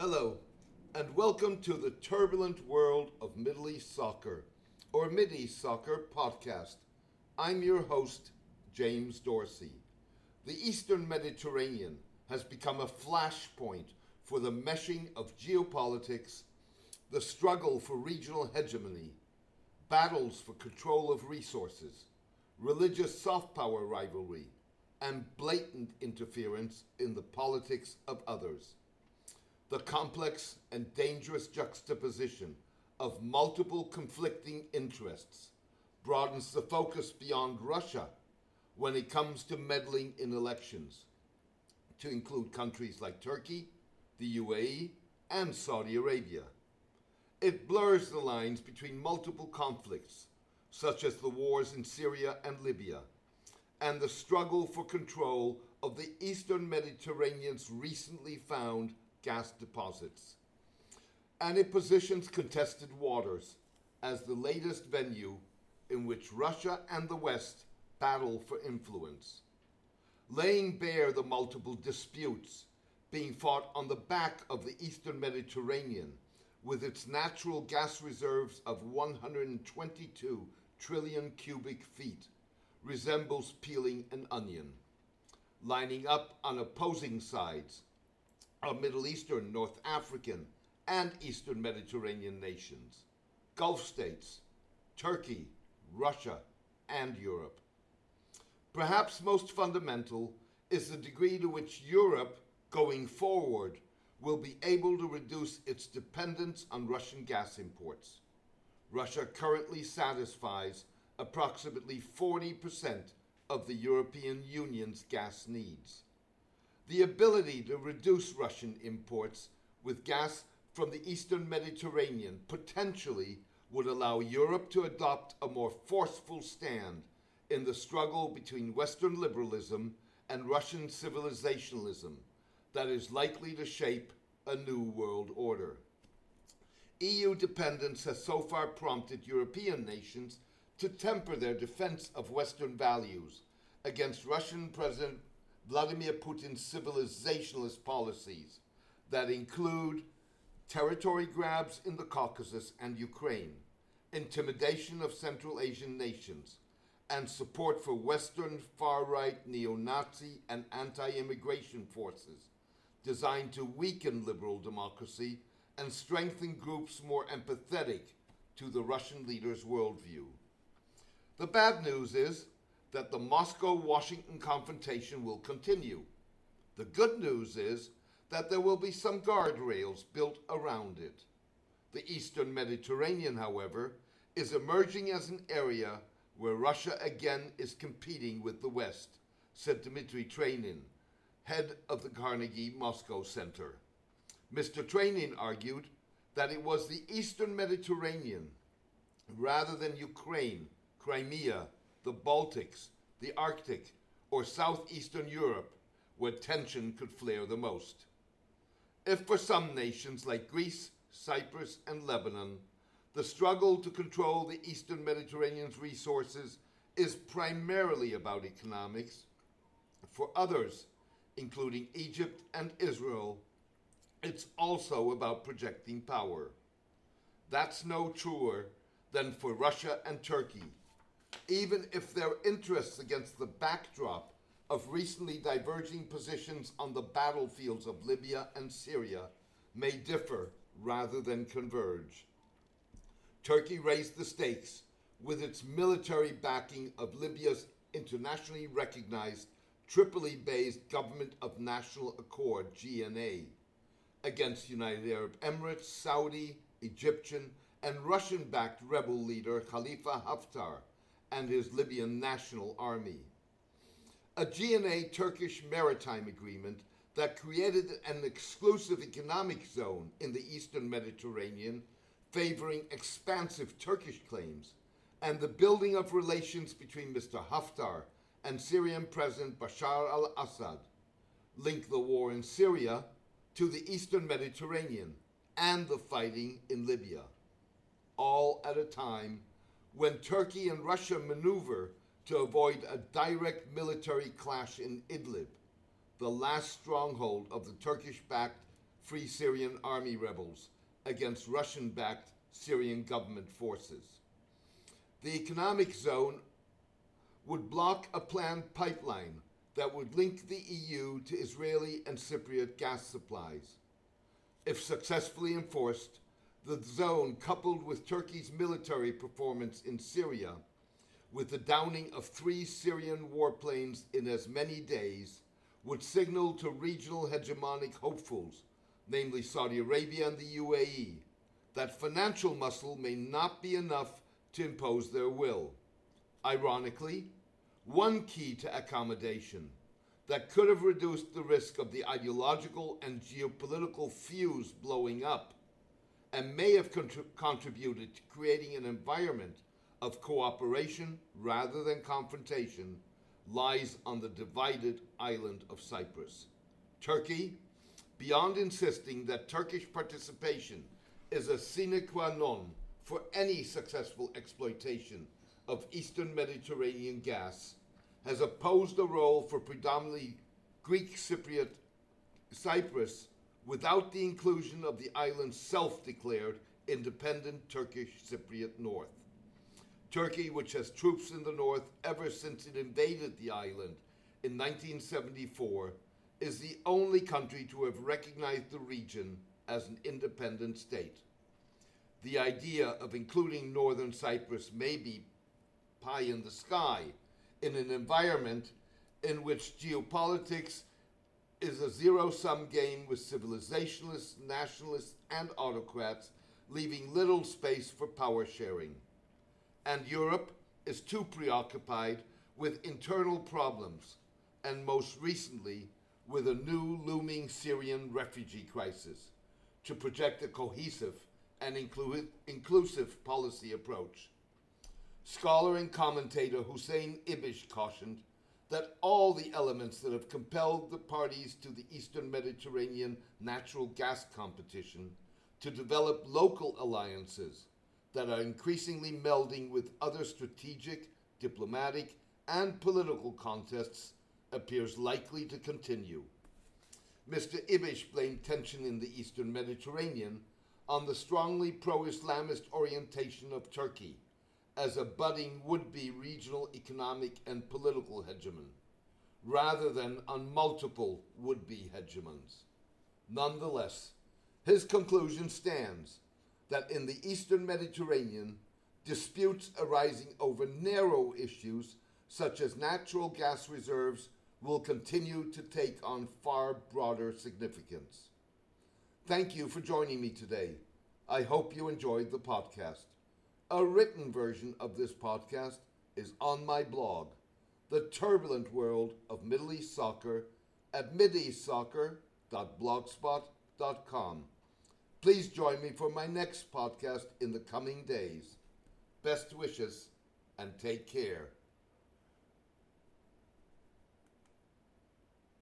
Hello, and welcome to the turbulent world of Middle East soccer, or Mid East Soccer podcast. I'm your host, James Dorsey. The Eastern Mediterranean has become a flashpoint for the meshing of geopolitics, the struggle for regional hegemony, battles for control of resources, religious soft power rivalry, and blatant interference in the politics of others. The complex and dangerous juxtaposition of multiple conflicting interests broadens the focus beyond Russia when it comes to meddling in elections, to include countries like Turkey, the UAE, and Saudi Arabia. It blurs the lines between multiple conflicts, such as the wars in Syria and Libya, and the struggle for control of the eastern Mediterranean's recently found gas deposits. And it positions contested waters as the latest venue in which Russia and the West battle for influence, laying bare the multiple disputes being fought on the back of the eastern Mediterranean with its natural gas reserves of 122 trillion cubic feet resembles peeling an onion. Lining up on opposing sides are Middle Eastern, North African, and Eastern Mediterranean nations, Gulf states, Turkey, Russia, and Europe. Perhaps most fundamental is the degree to which Europe, going forward, will be able to reduce its dependence on Russian gas imports. Russia currently satisfies approximately 40% of the European Union's gas needs. The ability to reduce Russian imports with gas from the eastern Mediterranean potentially would allow Europe to adopt a more forceful stand in the struggle between Western liberalism and Russian civilizationalism that is likely to shape a new world order. EU dependence has so far prompted European nations to temper their defense of Western values against Russian President Vladimir Putin's civilizationalist policies that include territory grabs in the Caucasus and Ukraine, intimidation of Central Asian nations, and support for Western far right neo Nazi and anti immigration forces designed to weaken liberal democracy and strengthen groups more empathetic to the Russian leader's worldview. The bad news is that the Moscow Washington confrontation will continue. The good news is that there will be some guardrails built around it. The Eastern Mediterranean, however, is emerging as an area where Russia again is competing with the West, said Dmitry Trenin, head of the Carnegie Moscow Center. Mr. Trenin argued that it was the Eastern Mediterranean, rather than Ukraine, Crimea, the Baltics, the Arctic, or southeastern Europe, where tension could flare the most. If for some nations like Greece, Cyprus, and Lebanon, the struggle to control the eastern Mediterranean's resources is primarily about economics, for others, including Egypt and Israel, it's also about projecting power. That's no truer than for Russia and Turkey, even if their interests against the backdrop of recently diverging positions on the battlefields of Libya and Syria may differ rather than converge. Turkey raised the stakes with its military backing of Libya's internationally recognized Tripoli based Government of National Accord, GNA, against United Arab Emirates, Saudi, Egyptian, and Russian backed rebel leader Khalifa Haftar and his Libyan National Army. A GNA Turkish maritime agreement that created an exclusive economic zone in the eastern Mediterranean favoring expansive Turkish claims, and the building of relations between Mr. Haftar and Syrian President Bashar al Assad link the war in Syria to the eastern Mediterranean and the fighting in Libya, all at a time when Turkey and Russia maneuver to avoid a direct military clash in Idlib, the last stronghold of the Turkish backed Free Syrian Army rebels against Russian backed Syrian government forces. The economic zone would block a planned pipeline that would link the EU to Israeli and Cypriot gas supplies. If successfully enforced, the zone, coupled with Turkey's military performance in Syria, with the downing of three Syrian warplanes in as many days, would signal to regional hegemonic hopefuls, namely Saudi Arabia and the UAE, that financial muscle may not be enough to impose their will. Ironically, one key to accommodation that could have reduced the risk of the ideological and geopolitical fuse blowing up and may have contributed to creating an environment of cooperation rather than confrontation lies on the divided island of Cyprus. Turkey, beyond insisting that Turkish participation is a sine qua non for any successful exploitation of Eastern Mediterranean gas, has opposed a role for predominantly Greek Cypriot Cyprus without the inclusion of the island's self declared independent Turkish Cypriot North. Turkey, which has troops in the north ever since it invaded the island in 1974, is the only country to have recognized the region as an independent state. The idea of including northern Cyprus may be pie in the sky in an environment in which geopolitics is a zero sum game with civilizationalists, nationalists, and autocrats, leaving little space for power sharing. And Europe is too preoccupied with internal problems, and most recently, with a new looming Syrian refugee crisis, to project a cohesive and inclu- inclusive policy approach. Scholar and commentator Hussein Ibish cautioned that all the elements that have compelled the parties to the Eastern Mediterranean natural gas competition to develop local alliances that are increasingly melding with other strategic, diplomatic, and political contests appears likely to continue. Mr. Ibish blamed tension in the Eastern Mediterranean on the strongly pro Islamist orientation of Turkey as a budding would be regional economic and political hegemon, rather than on multiple would be hegemons. Nonetheless, his conclusion stands that in the Eastern Mediterranean, disputes arising over narrow issues such as natural gas reserves will continue to take on far broader significance. Thank you for joining me today. I hope you enjoyed the podcast. A written version of this podcast is on my blog, The Turbulent World of Middle East Soccer, at mideastsoccer.blogspot.com. Please join me for my next podcast in the coming days. Best wishes and take care.